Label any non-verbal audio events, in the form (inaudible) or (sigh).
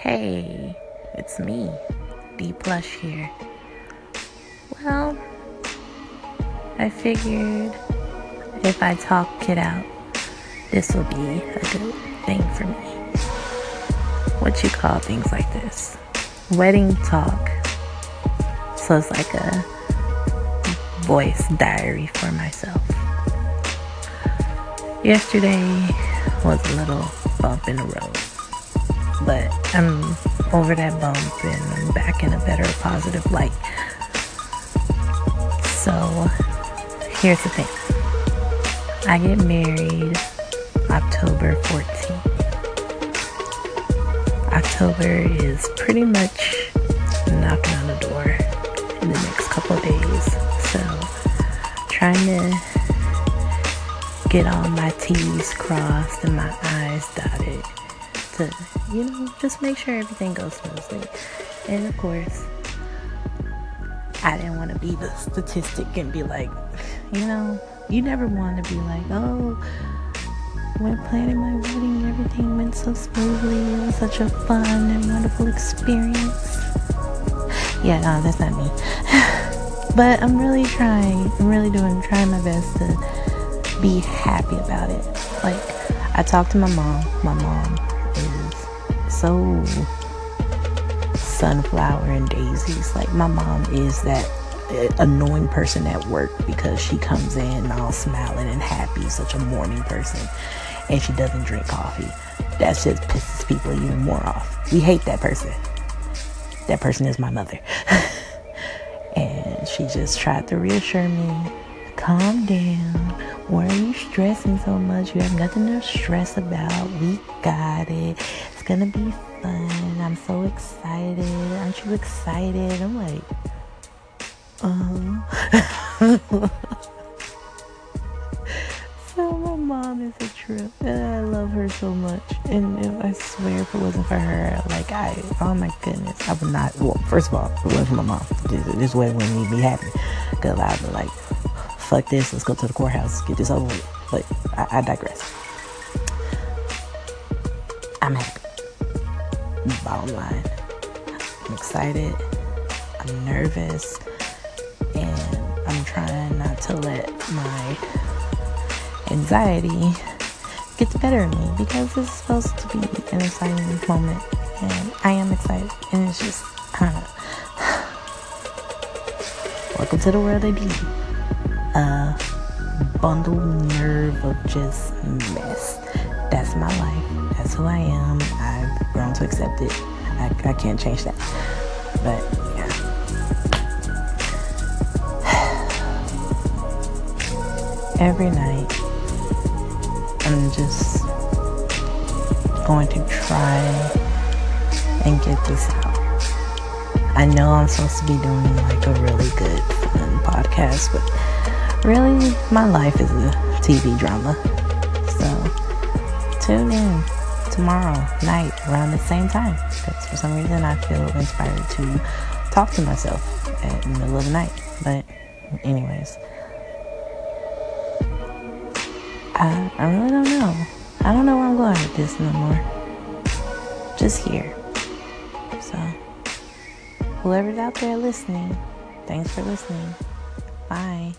Hey, it's me, D Plush here. Well, I figured if I talk it out, this will be a good thing for me. What you call things like this? Wedding talk. So it's like a voice diary for myself. Yesterday was a little bump in the road but I'm over that bump and I'm back in a better positive light. So here's the thing I get married October 14th. October is pretty much knocking on the door in the next couple days. So trying to get all my T's crossed and my I's dotted to, you know, just make sure everything goes smoothly. And of course, I didn't want to be the statistic and be like, you know, you never want to be like, oh, when planning my wedding, everything went so smoothly. It was such a fun and wonderful experience. Yeah, no, that's not me. (laughs) but I'm really trying. I'm really doing, trying my best to be happy about it. Like, I talked to my mom. My mom so sunflower and daisies. Like my mom is that eh, annoying person at work because she comes in all smiling and happy, such a morning person, and she doesn't drink coffee. That just pisses people even more off. We hate that person. That person is my mother. (laughs) and she just tried to reassure me calm down. Why are you stressing so much? You have nothing to stress about. We got it It's gonna be fun. I'm so excited. Aren't you excited? I'm like, um. (laughs) so my mom is a trip, and I love her so much. And if, I swear, if it wasn't for her, like I, oh my goodness, I would not. Well, first of all, it wasn't my mom. This, this way wouldn't make me happy. Cause I'd be like, fuck this. Let's go to the courthouse. Get this over with. But I, I digress. I'm happy bottom line. I'm excited, I'm nervous, and I'm trying not to let my anxiety get the better of me because it's supposed to be an exciting moment, and I am excited, and it's just, I don't know. Welcome to the world D. A bundled nerve of just mess. That's my life. That's who I am. I've grown to accept it. I, I can't change that. But yeah. (sighs) Every night, I'm just going to try and get this out. I know I'm supposed to be doing like a really good, fun podcast, but really, my life is a TV drama. So, tune in tomorrow night around the same time because for some reason I feel inspired to talk to myself at the middle of the night. But, anyways, I, I really don't know. I don't know where I'm going with this no more. Just here. So, whoever's out there listening, thanks for listening. Bye.